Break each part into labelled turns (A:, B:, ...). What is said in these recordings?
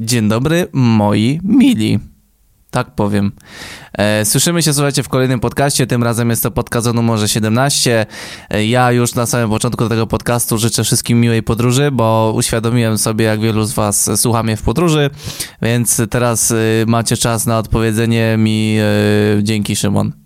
A: Dzień dobry, moi mili. Tak powiem. E, słyszymy się, słuchajcie, w kolejnym podcaście. Tym razem jest to podcast o numerze 17. E, ja już na samym początku tego podcastu życzę wszystkim miłej podróży, bo uświadomiłem sobie, jak wielu z Was słucha mnie w podróży, więc teraz e, macie czas na odpowiedzenie mi. Dzięki, Szymon.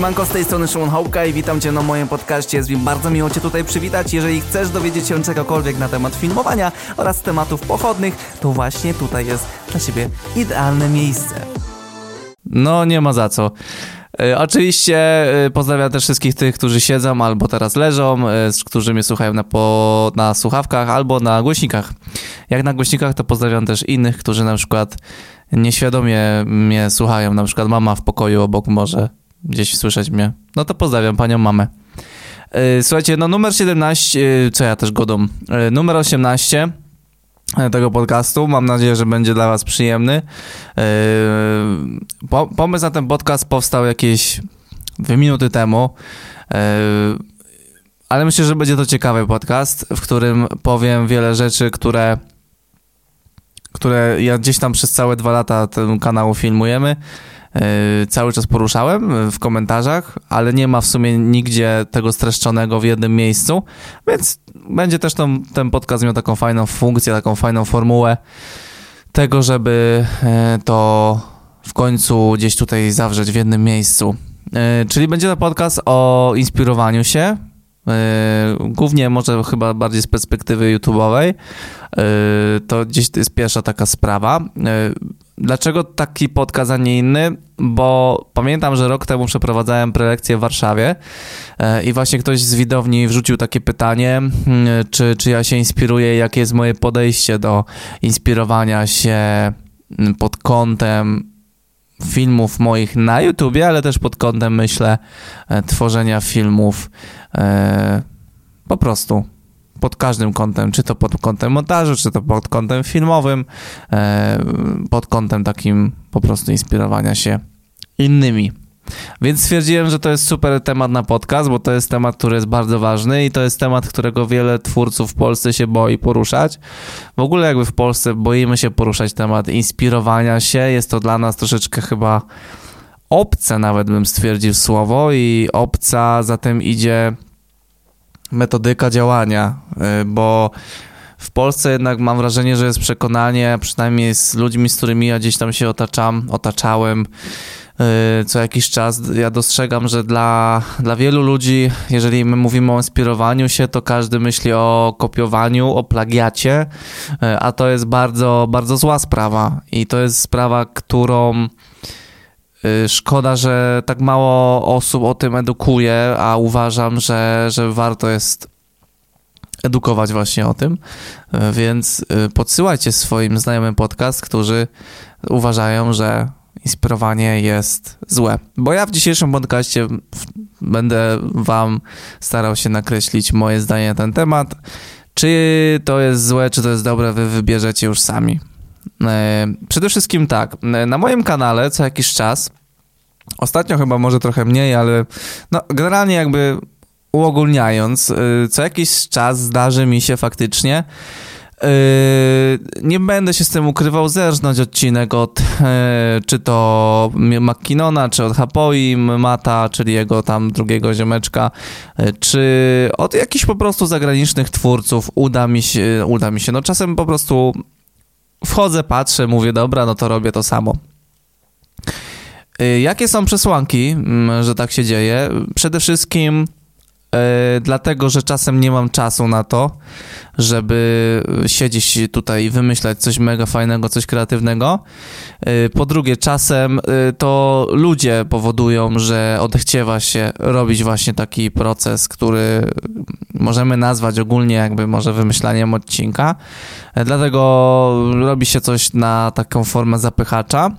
A: Siemanko, z tej strony Szymon Hołka i witam Cię na moim podcaście. Jest mi bardzo miło Cię tutaj przywitać. Jeżeli chcesz dowiedzieć się czegokolwiek na temat filmowania oraz tematów pochodnych, to właśnie tutaj jest dla Ciebie idealne miejsce. No, nie ma za co. E, oczywiście e, pozdrawiam też wszystkich tych, którzy siedzą albo teraz leżą, e, którzy mnie słuchają na, po, na słuchawkach albo na głośnikach. Jak na głośnikach, to pozdrawiam też innych, którzy na przykład nieświadomie mnie słuchają, na przykład mama w pokoju obok może gdzieś słyszeć mnie. No to pozdrawiam panią mamę. E, słuchajcie, no numer 17, e, co ja też godą, e, numer 18 tego podcastu. Mam nadzieję, że będzie dla Was przyjemny. Pomysł na ten podcast powstał jakieś dwie minuty temu, ale myślę, że będzie to ciekawy podcast, w którym powiem wiele rzeczy, które, które ja gdzieś tam przez całe dwa lata ten kanał filmujemy cały czas poruszałem w komentarzach, ale nie ma w sumie nigdzie tego streszczonego w jednym miejscu, więc będzie też tą, ten podcast miał taką fajną funkcję, taką fajną formułę tego, żeby e, to w końcu gdzieś tutaj zawrzeć w jednym miejscu. E, czyli będzie to podcast o inspirowaniu się, głównie może chyba bardziej z perspektywy YouTube'owej. To gdzieś to jest pierwsza taka sprawa. Dlaczego taki podcast, a nie inny? Bo pamiętam, że rok temu przeprowadzałem prelekcję w Warszawie e, i właśnie ktoś z widowni wrzucił takie pytanie, hmm, czy, czy ja się inspiruję, jakie jest moje podejście do inspirowania się hmm, pod kątem filmów moich na YouTubie, ale też pod kątem, myślę, e, tworzenia filmów e, po prostu pod każdym kątem, czy to pod kątem montażu, czy to pod kątem filmowym, e, pod kątem takim po prostu inspirowania się innymi. Więc stwierdziłem, że to jest super temat na podcast, bo to jest temat, który jest bardzo ważny i to jest temat, którego wiele twórców w Polsce się boi poruszać. W ogóle jakby w Polsce boimy się poruszać temat inspirowania się. Jest to dla nas troszeczkę chyba obce nawet bym stwierdził słowo i obca zatem idzie metodyka działania, y, bo w Polsce jednak mam wrażenie, że jest przekonanie, przynajmniej z ludźmi, z którymi ja gdzieś tam się otaczam, otaczałem y, co jakiś czas, ja dostrzegam, że dla, dla wielu ludzi, jeżeli my mówimy o inspirowaniu się, to każdy myśli o kopiowaniu, o plagiacie, y, a to jest bardzo, bardzo zła sprawa. I to jest sprawa, którą szkoda, że tak mało osób o tym edukuje, a uważam, że, że warto jest edukować właśnie o tym, y, więc y, podsyłajcie swoim znajomym podcast, którzy uważają, że inspirowanie jest złe. Bo ja w dzisiejszym podcaście będę wam starał się nakreślić moje zdanie na ten temat. Czy to jest złe, czy to jest dobre, wy wybierzecie już sami. E, przede wszystkim tak, e, na moim kanale co jakiś czas, ostatnio chyba może trochę mniej, ale no, generalnie jakby uogólniając, e, co jakiś czas zdarzy mi się faktycznie nie będę się z tym ukrywał, zerżnąć odcinek od czy to McKinnona, czy od Hapoi, Mata, czyli jego tam drugiego ziomeczka, czy od jakichś po prostu zagranicznych twórców uda mi się, uda mi się, no czasem po prostu wchodzę, patrzę, mówię, dobra, no to robię to samo. Y, jakie są przesłanki, mm, że tak się dzieje? Przede wszystkim dlatego, że czasem nie mam czasu na to, żeby siedzieć tutaj i wymyślać coś mega fajnego, coś kreatywnego. Y, po drugie, czasem y, to ludzie powodują, że odechciewa się robić właśnie taki proces, który możemy nazwać ogólnie jakby może wymyślaniem odcinka. Dlatego robi się coś na taką formę zapychacza.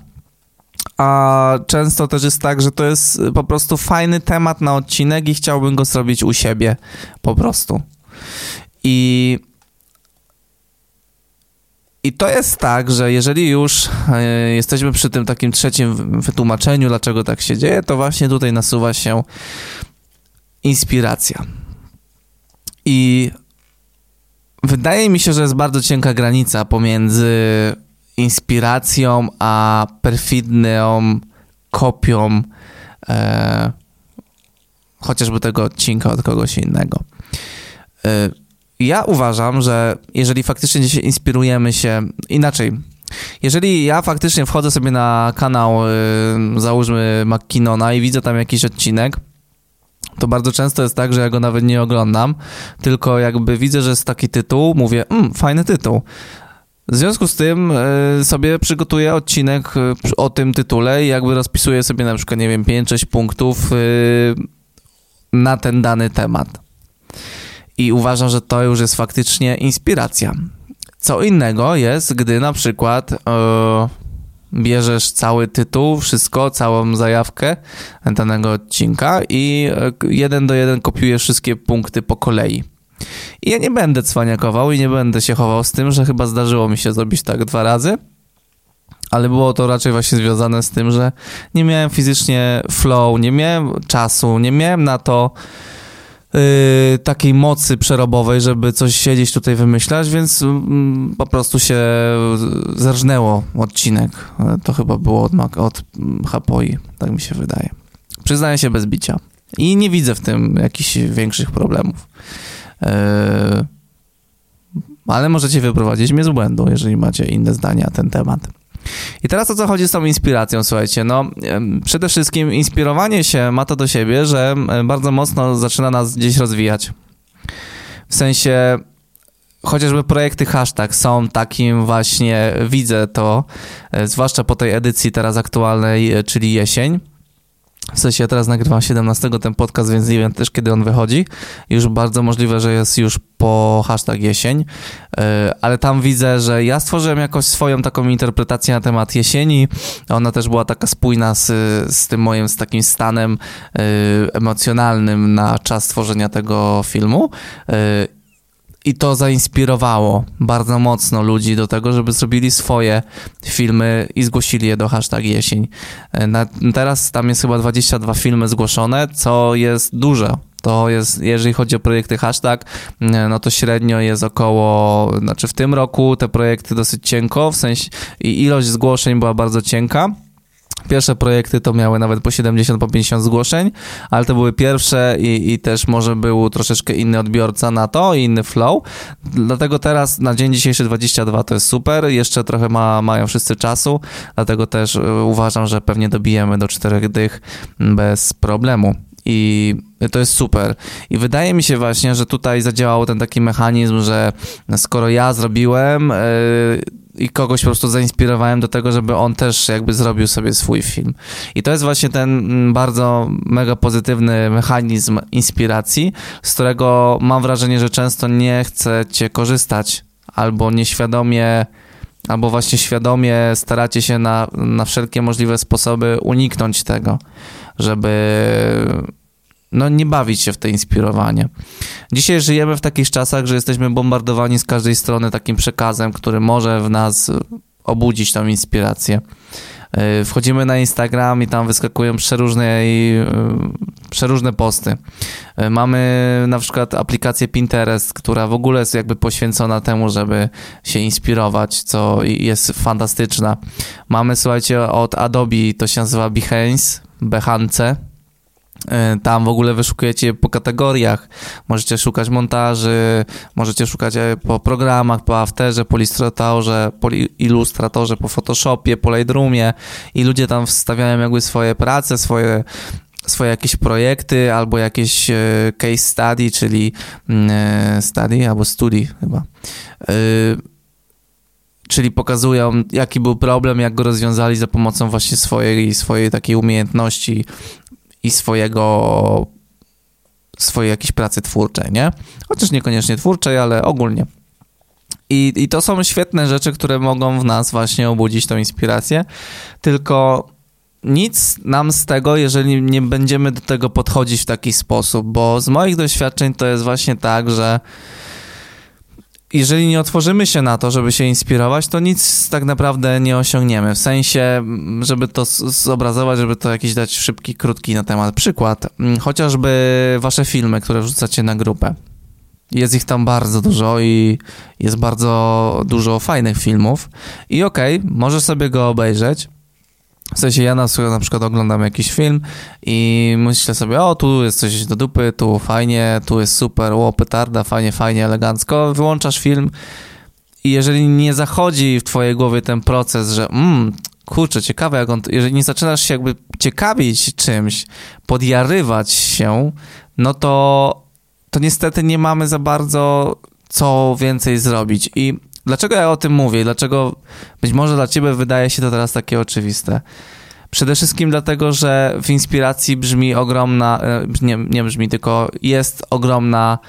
A: A często też jest tak, że to jest po prostu fajny temat na odcinek i chciałbym go zrobić u siebie po prostu. I i to jest tak, że jeżeli już e, jesteśmy przy tym takim trzecim wytłumaczeniu, dlaczego tak się dzieje, to właśnie tutaj nasuwa się inspiracja. I wydaje mi się, że jest bardzo cienka granica pomiędzy inspiracją a perfidną kopią e, chociażby tego odcinka od kogoś innego. E, ja uważam, że jeżeli faktycznie się inspirujemy się inaczej, jeżeli ja faktycznie wchodzę sobie na kanał, y, załóżmy McKinnona i widzę tam jakiś odcinek, to bardzo często jest tak, że ja go nawet nie oglądam, tylko jakby widzę, że jest taki tytuł, mówię, mmm, fajny tytuł. W związku z tym y, sobie przygotuję odcinek y, o tym tytule i jakby rozpisuję sobie na przykład, nie wiem, 5-6 punktów na ten dany temat. I uważam, że to już jest faktycznie inspiracja. Co innego jest, gdy na przykład e, bierzesz cały tytuł, wszystko, całą zajawkę danego odcinka i e, jeden do jeden kopiujesz wszystkie punkty po kolei. I ja nie będę cwaniakował i nie będę się chował z tym, że chyba zdarzyło mi się zrobić tak dwa razy, ale było to raczej właśnie związane z tym, że nie miałem fizycznie flow, nie miałem czasu, nie miałem na to, yy, takiej mocy przerobowej, żeby coś siedzieć tutaj wymyślać, więc yy, po prostu się zerżnęło odcinek. To chyba było od, od Hapoi, tak mi się wydaje. Przyznaję się bez bicia. I nie widzę w tym jakichś większych problemów. Yy, ale możecie wyprowadzić mnie z błędu, jeżeli macie inne zdania na ten temat. I teraz o co chodzi z tą inspiracją, słuchajcie, no przede wszystkim inspirowanie się ma to do siebie, że bardzo mocno zaczyna nas gdzieś rozwijać. W sensie chociażby projekty hashtag są takim właśnie, widzę to, e, zwłaszcza po tej edycji teraz aktualnej, e, czyli jesień, w sensie ja teraz nagrywam 17 ten podcast, więc nie wiem też kiedy on wychodzi. Już bardzo możliwe, że jest już po hashtag jesień, e, ale tam widzę, że ja stworzyłem jakoś swoją taką interpretację na temat jesieni. Ona też była taka spójna z, z tym moim, z takim stanem e, emocjonalnym na czas tworzenia tego filmu e, i to zainspirowało bardzo mocno ludzi do tego, żeby zrobili swoje filmy i zgłosili je do hashtag jesień. E, na, teraz tam jest chyba 22 filmy zgłoszone, co jest dużo. To jest, jeżeli chodzi o projekty hashtag, e, no to średnio jest około, znaczy w tym roku te projekty dosyć cienko, w sensie ilość zgłoszeń była bardzo cienka. Pierwsze projekty to miały nawet po 70, po 50 zgłoszeń, ale to były pierwsze i, i, też może był troszeczkę inny odbiorca na to inny flow. Dlatego teraz na dzień dzisiejszy 22 to jest super. Jeszcze trochę ma, mają wszyscy czasu, dlatego też e, uważam, że pewnie dobijemy do czterech dych bez problemu. I to jest super. I wydaje mi się właśnie, że tutaj zadziałał ten taki mechanizm, że skoro ja zrobiłem, yy, i kogoś po prostu zainspirowałem do tego, żeby on też jakby zrobił sobie swój film. I to jest właśnie ten mm, bardzo mega pozytywny mechanizm inspiracji, z którego mam wrażenie, że często nie chcecie korzystać albo nieświadomie albo właśnie świadomie staracie się na, na wszelkie możliwe sposoby uniknąć tego, żeby no, nie bawić się w te inspirowanie. Dzisiaj żyjemy w takich czasach, że jesteśmy bombardowani z każdej strony takim przekazem, który może w nas obudzić tą inspirację. E, wchodzimy na Instagram i tam wyskakują przeróżne, e, przeróżne posty. E, mamy na przykład aplikację Pinterest, która w ogóle jest jakby poświęcona temu, żeby się inspirować, co jest fantastyczna. Mamy, słuchajcie, od Adobe, to się nazywa Behance, Behance, tam w ogóle wyszukujecie po kategoriach. Możecie szukać montaży, możecie szukać e, po programach, po Afterze, po Illustratorze, po Illustratorze, po Photoshopie, po Lightroomie i ludzie tam wstawiają jakby swoje prace, swoje swoje jakieś projekty albo jakieś e, case study, czyli mm, study albo study chyba. Czyli pokazują, jaki był problem, jak go rozwiązali za pomocą właśnie swojej, swojej takiej umiejętności i swojego swojej jakiejś pracy twórczej, nie? Chociaż niekoniecznie twórczej, ale ogólnie. I, I to są świetne rzeczy, które mogą w nas właśnie obudzić tą inspirację, tylko nic nam z tego, jeżeli nie będziemy do tego podchodzić w taki sposób, bo z moich doświadczeń to jest właśnie tak, że jeżeli nie otworzymy się na to, żeby się inspirować, to nic tak naprawdę nie osiągniemy. W sensie, żeby to zobrazować, żeby to jakiś dać szybki, krótki na temat przykład. Chociażby wasze filmy, które wrzucacie na grupę. Jest ich tam bardzo dużo i jest bardzo dużo fajnych filmów. I okej, okay, możesz sobie go obejrzeć. W sensie ja na, przykład oglądam jakiś film i myślę sobie, o tu jest coś do dupy, tu fajnie, tu jest super, o petarda, fajnie, fajnie, elegancko. Wyłączasz film i jeżeli nie zachodzi w twojej głowie ten proces, że mm, kurczę, ciekawe jak on, jeżeli nie zaczynasz się jakby ciekawić czymś, podjarywać się, no to, to niestety nie mamy za bardzo co więcej zrobić. I dlaczego ja o tym mówię? Dlaczego być może dla ciebie wydaje się to teraz takie oczywiste? Przede wszystkim dlatego, że w inspiracji brzmi ogromna, e, nie, nie brzmi, tylko jest ogromna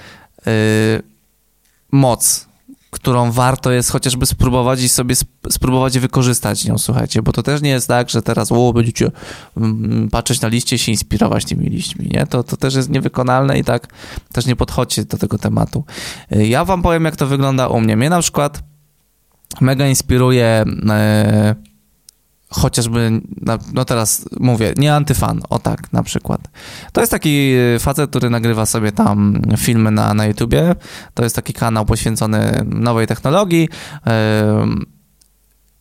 A: yy, moc którą warto jest chociażby spróbować i sobie spróbować wykorzystać nią, słuchajcie, bo to też nie jest tak, że teraz o, będziecie mm, patrzeć na liście się inspirować tymi liśćmi, nie? To, to też jest niewykonalne i tak też nie podchodźcie do tego tematu. Y, ja wam powiem, jak to wygląda u mnie. Mnie na przykład mega inspiruje... Yy, chociażby, no teraz mówię, nie antyfan, o tak, na przykład. To jest taki facet, który nagrywa sobie tam filmy na, na YouTubie. To jest taki kanał poświęcony nowej technologii.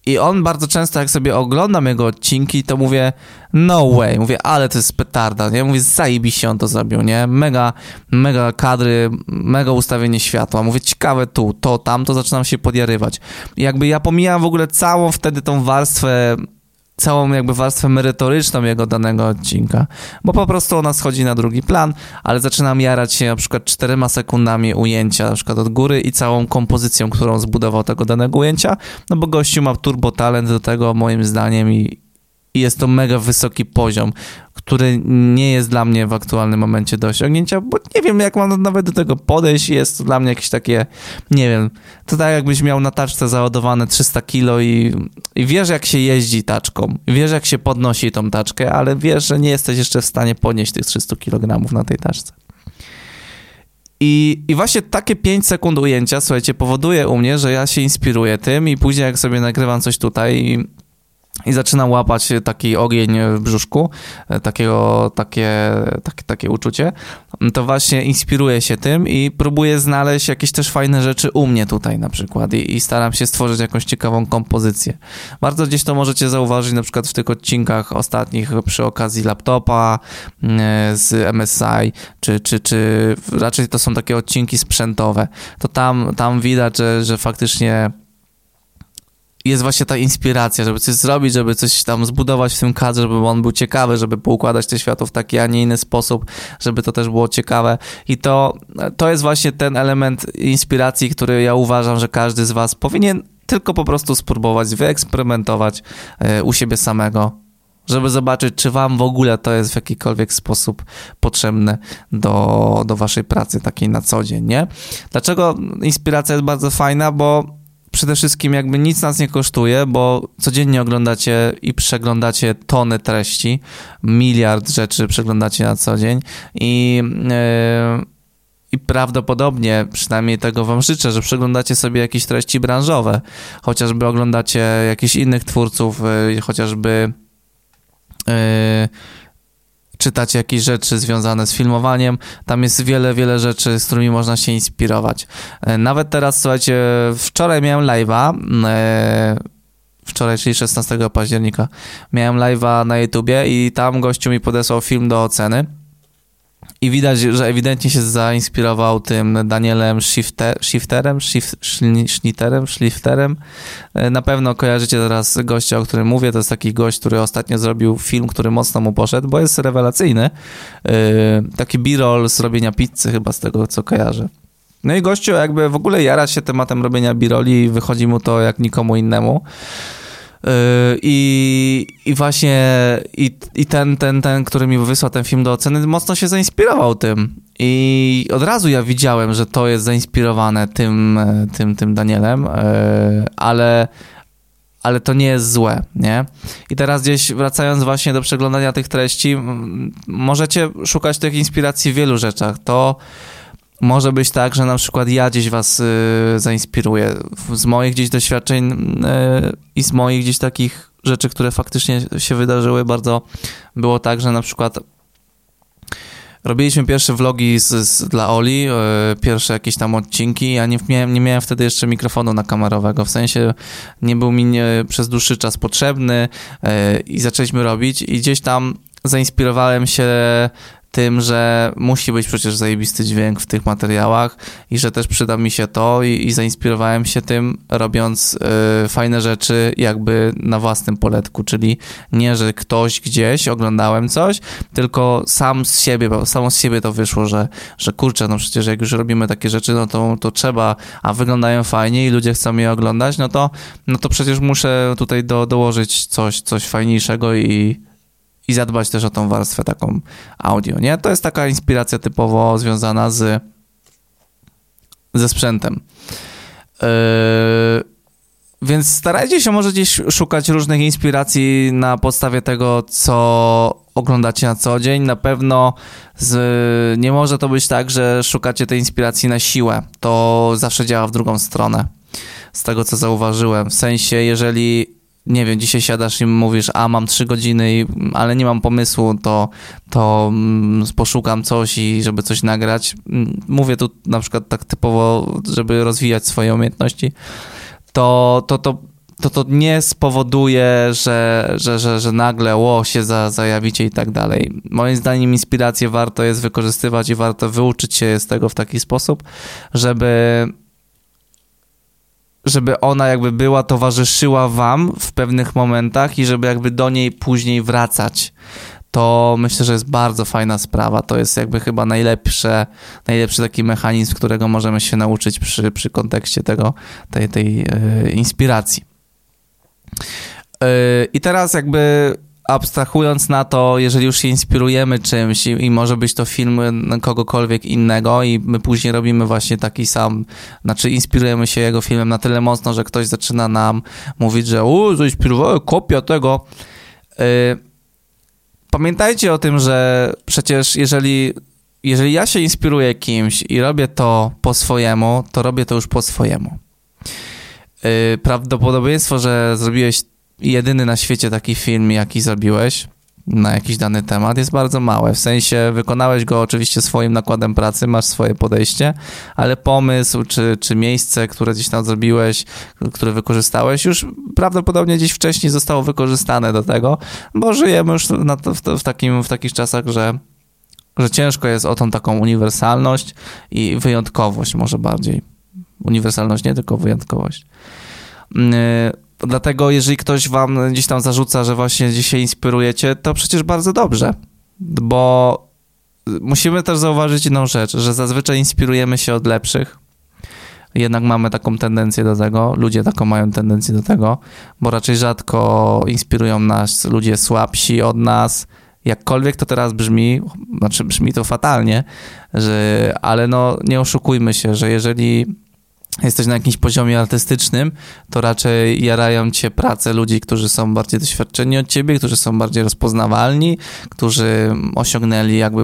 A: I on bardzo często, jak sobie oglądam jego odcinki, to mówię, no way, mówię, ale to jest petarda, nie? Mówię, zajebiście on to zrobił, nie? Mega, mega kadry, mega ustawienie światła. Mówię, ciekawe tu, to, tam, to zaczynam się podjarywać. I jakby ja pomijam w ogóle całą wtedy tą warstwę całą jakby warstwę merytoryczną jego danego odcinka, bo po prostu ona schodzi na drugi plan, ale zaczynam jarać się na przykład czterema sekundami ujęcia, na przykład od góry i całą kompozycją, którą zbudował tego danego ujęcia, no bo gościu ma turbo talent do tego moim zdaniem i, i jest to mega wysoki poziom, który nie jest dla mnie w aktualnym momencie do osiągnięcia, bo nie wiem, jak mam nawet do tego podejść. Jest to dla mnie jakieś takie, nie wiem, to tak jakbyś miał na taczce załadowane 300 kilo i, i wiesz, jak się jeździ taczką, wiesz, jak się podnosi tą taczkę, ale wiesz, że nie jesteś jeszcze w stanie podnieść tych 300 kg na tej taczce. I, I właśnie takie 5 sekund ujęcia, słuchajcie, powoduje u mnie, że ja się inspiruję tym i później jak sobie nagrywam coś tutaj i zaczynam łapać taki ogień w brzuszku, e, takiego, takie, takie, takie uczucie, to właśnie inspiruję się tym i próbuję znaleźć jakieś też fajne rzeczy u mnie tutaj na przykład i, i staram się stworzyć jakąś ciekawą kompozycję. Bardzo gdzieś to możecie zauważyć na przykład w tych odcinkach ostatnich przy okazji laptopa e, z MSI, czy, czy, czy raczej to są takie odcinki sprzętowe. To tam, tam widać, że, że faktycznie jest właśnie ta inspiracja, żeby coś zrobić, żeby coś tam zbudować w tym kadrze, żeby on był ciekawy, żeby poukładać te światło w taki, a nie inny sposób, żeby to też było ciekawe. I to, to jest właśnie ten element inspiracji, który ja uważam, że każdy z Was powinien tylko po prostu spróbować, wyeksperymentować e, u siebie samego, żeby zobaczyć, czy Wam w ogóle to jest w jakikolwiek sposób potrzebne do, do Waszej pracy takiej na co dzień, nie? Dlaczego inspiracja jest bardzo fajna? Bo przede wszystkim jakby nic nas nie kosztuje, bo codziennie oglądacie i przeglądacie tony treści, miliard rzeczy przeglądacie na co dzień i yy, i prawdopodobnie, przynajmniej tego wam życzę, że przeglądacie sobie jakieś treści branżowe, chociażby oglądacie jakichś innych twórców, yy, chociażby yy, czytać jakieś rzeczy związane z filmowaniem. Tam jest wiele, wiele rzeczy, z którymi można się inspirować. E, nawet teraz, słuchajcie, wczoraj miałem live'a, e, wczoraj, czyli 16 października, miałem live'a na YouTubie i tam gościu mi podesłał film do oceny. I widać, że ewidentnie się zainspirował tym Danielem Shifter, Shifterem, Shift, Schnitterem, Schlifterem. E, na pewno kojarzycie teraz gościa, o którym mówię. To jest taki gość, który ostatnio zrobił film, który mocno mu poszedł, bo jest rewelacyjny. E, taki b-roll z robienia pizzy chyba z tego, co kojarzę. No i gościu jakby w ogóle jara się tematem robienia b-rolli i wychodzi mu to jak nikomu innemu. Yy, I, i właśnie i, i ten, ten, ten, który mi wysłał ten film do oceny, mocno się zainspirował tym. I od razu ja widziałem, że to jest zainspirowane tym, tym, tym Danielem, yy, ale, ale to nie jest złe, nie? I teraz gdzieś wracając właśnie do przeglądania tych treści, możecie szukać tych inspiracji w wielu rzeczach. To może być tak, że na przykład ja gdzieś was y, zainspiruję z moich gdzieś doświadczeń y, i z moich gdzieś takich rzeczy, które faktycznie się wydarzyły. Bardzo było tak, że na przykład robiliśmy pierwsze vlogi z, z, dla Oli, e, pierwsze jakieś tam odcinki. Ja nie miałem, nie miałem wtedy jeszcze mikrofonu na kamerowego, w sensie nie był mi nie, przez dłuższy czas potrzebny e, i zaczęliśmy robić i gdzieś tam zainspirowałem się tym, że musi być przecież zajebisty dźwięk w tych materiałach i że też przyda mi się to i, i zainspirowałem się tym, robiąc y, fajne rzeczy jakby na własnym poletku, czyli nie, że ktoś gdzieś oglądałem coś, tylko sam z siebie, bo samo z siebie to wyszło, że, że kurczę, no przecież jak już robimy takie rzeczy, no to, to trzeba, a wyglądają fajnie i ludzie chcą je oglądać, no to, no to przecież muszę tutaj do, dołożyć coś, coś fajniejszego i i zadbać też o tą warstwę taką audio, nie? To jest taka inspiracja typowo związana z ze sprzętem. Yy, więc starajcie się może gdzieś szukać różnych inspiracji na podstawie tego, co oglądacie na co dzień. Na pewno z, nie może to być tak, że szukacie tej inspiracji na siłę. To zawsze działa w drugą stronę. Z tego, co zauważyłem. W sensie, jeżeli nie wiem, dzisiaj siadasz i mówisz, a mam trzy godziny, ale nie mam pomysłu, to, to mm, poszukam coś i żeby coś nagrać. Mm, mówię tu na przykład tak typowo, żeby rozwijać swoje umiejętności, to, to, to, to, to nie spowoduje, że, że, że, że nagle ło, się za, zajawicie i tak dalej. Moim zdaniem inspirację warto jest wykorzystywać i warto wyuczyć się z tego w taki sposób, żeby żeby ona jakby była, towarzyszyła wam w pewnych momentach i żeby jakby do niej później wracać. To myślę, że jest bardzo fajna sprawa. To jest jakby chyba najlepsze, najlepszy taki mechanizm, którego możemy się nauczyć przy, przy kontekście tego, tej, tej yy, inspiracji. Yy, I teraz jakby abstrahując na to, jeżeli już się inspirujemy czymś i, i, może być to film kogokolwiek innego i my później robimy właśnie taki sam, znaczy inspirujemy się jego filmem na tyle mocno, że ktoś zaczyna nam mówić, że u, zainspirowałem, kopia tego. Yy, pamiętajcie o tym, że przecież jeżeli, jeżeli ja się inspiruję kimś i robię to po swojemu, to robię to już po swojemu. Yy, prawdopodobieństwo, że zrobiłeś jedyny na świecie taki film, jaki zrobiłeś na jakiś dany temat jest bardzo małe. W sensie wykonałeś go oczywiście swoim nakładem pracy, masz swoje podejście, ale pomysł czy, czy miejsce, które gdzieś tam zrobiłeś, które wykorzystałeś, już prawdopodobnie gdzieś wcześniej zostało wykorzystane do tego, bo żyjemy już na, w, w, takim, w takich czasach, że, że ciężko jest o tą taką uniwersalność i wyjątkowość może bardziej. Uniwersalność nie tylko wyjątkowość. Yy, Dlatego jeżeli ktoś wam gdzieś tam zarzuca, że właśnie dzisiaj inspirujecie, to przecież bardzo dobrze, bo musimy też zauważyć jedną rzecz, że zazwyczaj inspirujemy się od lepszych. Jednak mamy taką tendencję do tego, ludzie taką mają tendencję do tego, bo raczej rzadko inspirują nas ludzie słabsi od nas. Jakkolwiek to teraz brzmi, znaczy brzmi to fatalnie, że, ale no nie oszukujmy się, że jeżeli jesteś na jakimś poziomie artystycznym, to raczej jarają cię prace ludzi, którzy są bardziej doświadczeni od ciebie, którzy są bardziej rozpoznawalni, którzy osiągnęli jakby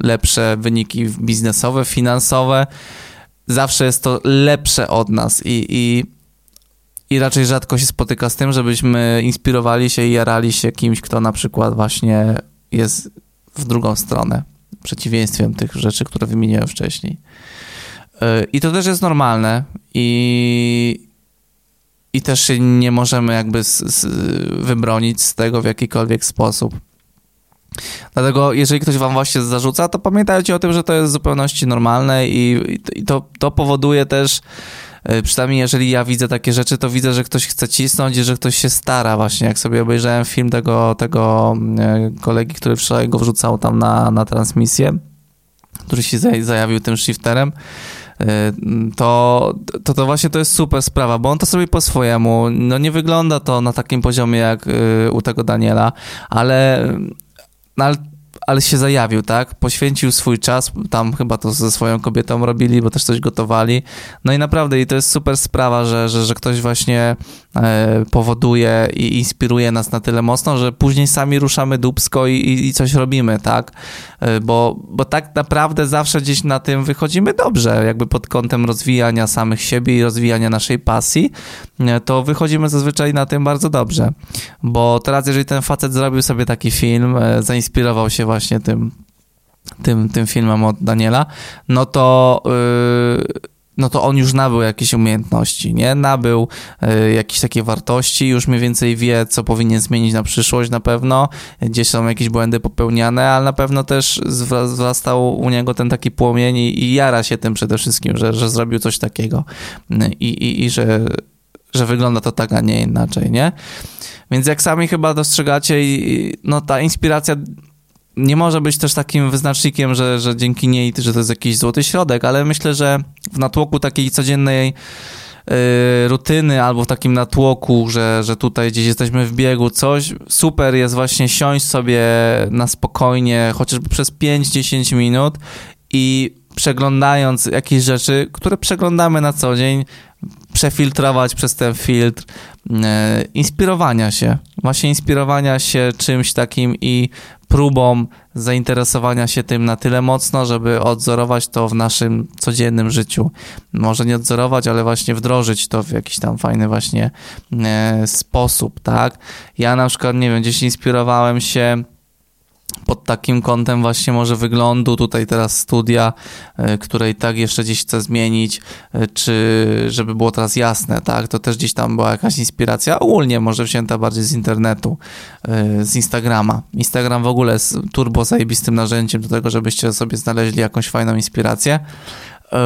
A: lepsze wyniki biznesowe, finansowe. Zawsze jest to lepsze od nas i, i, i raczej rzadko się spotyka z tym, żebyśmy inspirowali się i jarali się kimś, kto na przykład właśnie jest w drugą stronę, przeciwieństwem tych rzeczy, które wymieniłem wcześniej. E, I to też jest normalne i, i też się nie możemy jakby z, z, wybronić z tego w jakikolwiek sposób. Dlatego jeżeli ktoś wam właśnie zarzuca, to pamiętajcie o tym, że to jest w zupełności normalne i, i to, to powoduje też, e, przynajmniej jeżeli ja widzę takie rzeczy, to widzę, że ktoś chce cisnąć i że ktoś się stara właśnie. Jak sobie obejrzałem film tego, tego e, kolegi, który wczoraj go wrzucał tam na, na transmisję, który się zajawił tym shifterem, to, to, to właśnie to jest super sprawa, bo on to sobie po swojemu, no nie wygląda to na takim poziomie jak y, u tego Daniela, ale, no, ale ale się zajawił, tak? Poświęcił swój czas, tam chyba to ze swoją kobietą robili, bo też coś gotowali. No i naprawdę, i to jest super sprawa, że, że, że ktoś właśnie e, powoduje i inspiruje nas na tyle mocno, że później sami ruszamy dubsko i, i coś robimy, tak? E, bo, bo tak naprawdę zawsze gdzieś na tym wychodzimy dobrze, jakby pod kątem rozwijania samych siebie i rozwijania naszej pasji, e, to wychodzimy zazwyczaj na tym bardzo dobrze. Bo teraz, jeżeli ten facet zrobił sobie taki film, e, zainspirował się właśnie tym tym, tym filmem od Daniela, no to... Yy, no to on już nabył jakieś umiejętności, nie? Nabył y, jakieś takie wartości, już mniej więcej wie, co powinien zmienić na przyszłość na pewno, gdzieś są jakieś błędy popełniane, ale na pewno też wzrastał u niego ten taki płomień i, i jara się tym przede wszystkim, że, że zrobił coś takiego i, i, i że, że wygląda to tak, a nie inaczej, nie? Więc jak sami chyba dostrzegacie, no ta inspiracja nie może być też takim wyznacznikiem, że, że dzięki niej, że to jest jakiś złoty środek, ale myślę, że w natłoku takiej codziennej yy, rutyny albo w takim natłoku, że, że tutaj gdzieś jesteśmy w biegu, coś super jest właśnie siąść sobie na spokojnie, chociażby przez 5-10 minut i przeglądając jakieś rzeczy, które przeglądamy na co dzień, przefiltrować przez ten filtr, e, inspirowania się, właśnie inspirowania się czymś takim i próbą zainteresowania się tym na tyle mocno, żeby odzorować to w naszym codziennym życiu. Może nie odzorować, ale właśnie wdrożyć to w jakiś tam fajny właśnie e, sposób, tak? Ja na przykład, nie wiem, gdzieś inspirowałem się pod takim kątem właśnie może wyglądu tutaj teraz studia, e, które i tak jeszcze gdzieś chcę zmienić, e, czy żeby było teraz jasne, tak, to też gdzieś tam była jakaś inspiracja, ogólnie może wzięta bardziej z internetu, e, z Instagrama. Instagram w ogóle jest turbo zajebistym narzędziem do tego, żebyście sobie znaleźli jakąś fajną inspirację. Yy,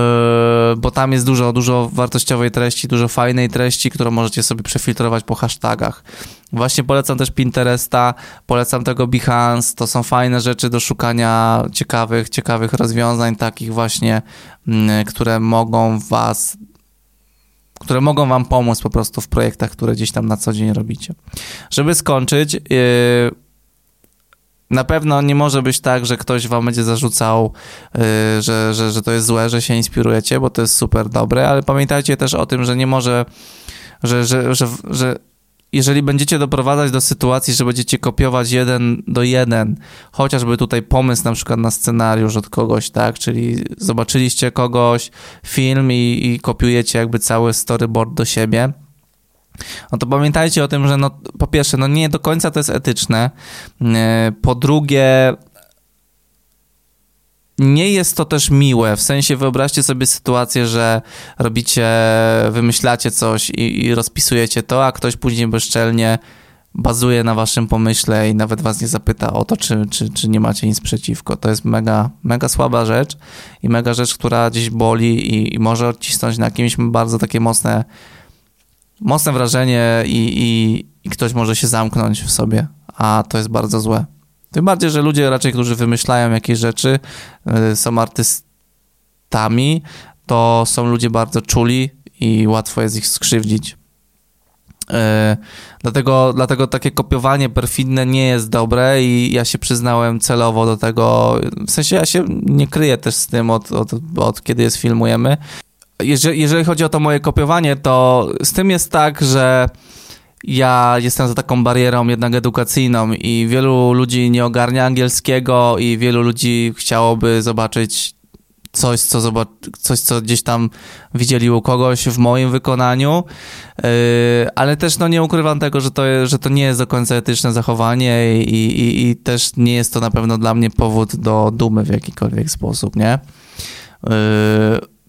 A: bo tam jest dużo, dużo wartościowej treści, dużo fajnej treści, którą możecie sobie przefiltrować po hashtagach. Właśnie polecam też Pinteresta, polecam tego Behance, to są fajne rzeczy do szukania ciekawych, ciekawych rozwiązań, takich właśnie, mm, które mogą was które mogą wam pomóc po prostu w projektach, które gdzieś tam na co dzień robicie. Żeby skończyć, yy, na pewno nie może być tak, że ktoś wam będzie zarzucał, yy, że, że, że to jest złe, że się inspirujecie, bo to jest super dobre, ale pamiętajcie też o tym, że nie może, że, że, że, że jeżeli będziecie doprowadzać do sytuacji, że będziecie kopiować jeden do jeden, chociażby tutaj pomysł na przykład na scenariusz od kogoś, tak, czyli zobaczyliście kogoś, film i, i kopiujecie jakby cały storyboard do siebie, no to pamiętajcie o tym, że no, po pierwsze, no nie do końca to jest etyczne. E, po drugie, nie jest to też miłe. W sensie wyobraźcie sobie sytuację, że robicie, wymyślacie coś i, i rozpisujecie to, a ktoś później bezczelnie bazuje na waszym pomyśle i nawet was nie zapyta o to, czy, czy, czy nie macie nic przeciwko. To jest mega, mega słaba rzecz i mega rzecz, która gdzieś boli i, i może odcisnąć na kimś bardzo takie mocne mocne wrażenie i, i, i ktoś może się zamknąć w sobie, a to jest bardzo złe. Tym bardziej, że ludzie raczej, którzy wymyślają jakieś rzeczy, y, są artystami, to są ludzie bardzo czuli i łatwo jest ich skrzywdzić. Yy, dlatego, dlatego takie kopiowanie perfidne nie jest dobre i ja się przyznałem celowo do tego. W sensie ja się nie kryję też z tym od, od, od kiedy jest filmujemy jeżeli, jeżeli chodzi o to moje kopiowanie, to z tym jest tak, że ja jestem za taką barierą jednak edukacyjną i wielu ludzi nie ogarnia angielskiego i wielu ludzi chciałoby zobaczyć coś, co, zobac coś, co gdzieś tam widzieli u kogoś w moim wykonaniu, yy, ale też no, nie ukrywam tego, że to, że to nie jest do końca etyczne zachowanie i, i, i też nie jest to na pewno dla mnie powód do dumy w jakikolwiek sposób, nie? Yy,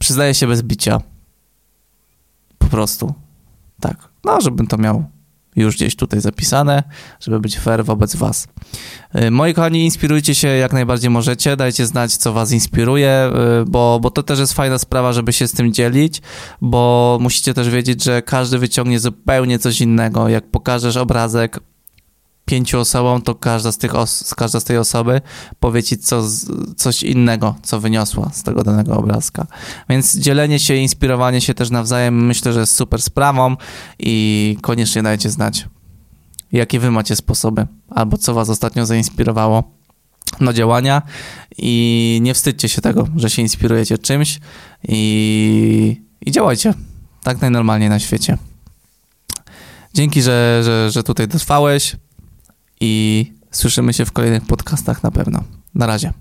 A: przyznaję się bez bicia. Po prostu. Tak. No, żebym to miał już gdzieś tutaj zapisane, żeby być fair wobec Was. Y, moi kochani, inspirujcie się jak najbardziej możecie, dajcie znać, co Was inspiruje, y, bo, bo to też jest fajna sprawa, żeby się z tym dzielić, bo musicie też wiedzieć, że każdy wyciągnie zupełnie coś innego. Jak pokażesz obrazek pięciu osobom, to każda z, tych os- każda z tej osoby powie ci co, coś innego, co wyniosła z tego danego obrazka. Więc dzielenie się, inspirowanie się też nawzajem myślę, że jest super sprawą i koniecznie dajcie znać, jakie wy macie sposoby, albo co was ostatnio zainspirowało do działania i nie wstydźcie się tego, że się inspirujecie czymś i, i działajcie tak najnormalniej na świecie. Dzięki, że, że, że tutaj dotrwałeś i słyszymy się w kolejnych podcastach na pewno. Na razie.